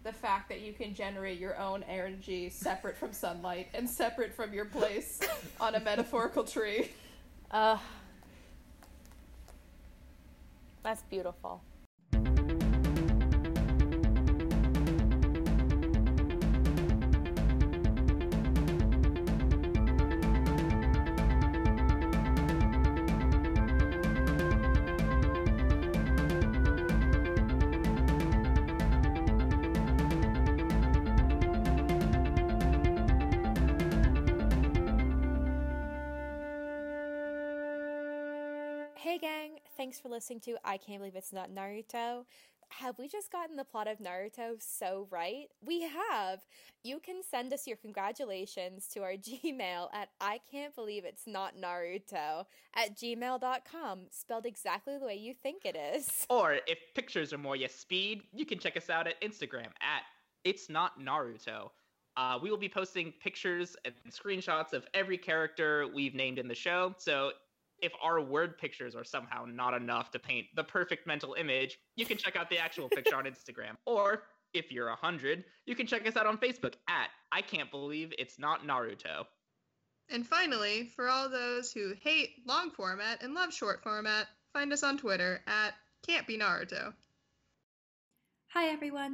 the fact that you can generate your own energy separate from sunlight and separate from your place on a metaphorical tree. Uh, that's beautiful. Listening to I Can't Believe It's Not Naruto. have we just gotten the plot of Naruto so right? We have. You can send us your congratulations to our Gmail at I can't believe it's not Naruto at gmail.com, spelled exactly the way you think it is. Or if pictures are more your speed, you can check us out at Instagram at It's Not Naruto. Uh, we will be posting pictures and screenshots of every character we've named in the show. So if our word pictures are somehow not enough to paint the perfect mental image, you can check out the actual picture on Instagram. Or if you're a hundred, you can check us out on Facebook at I Can't Believe It's Not Naruto. And finally, for all those who hate long format and love short format, find us on Twitter at Can't Be Naruto. Hi everyone,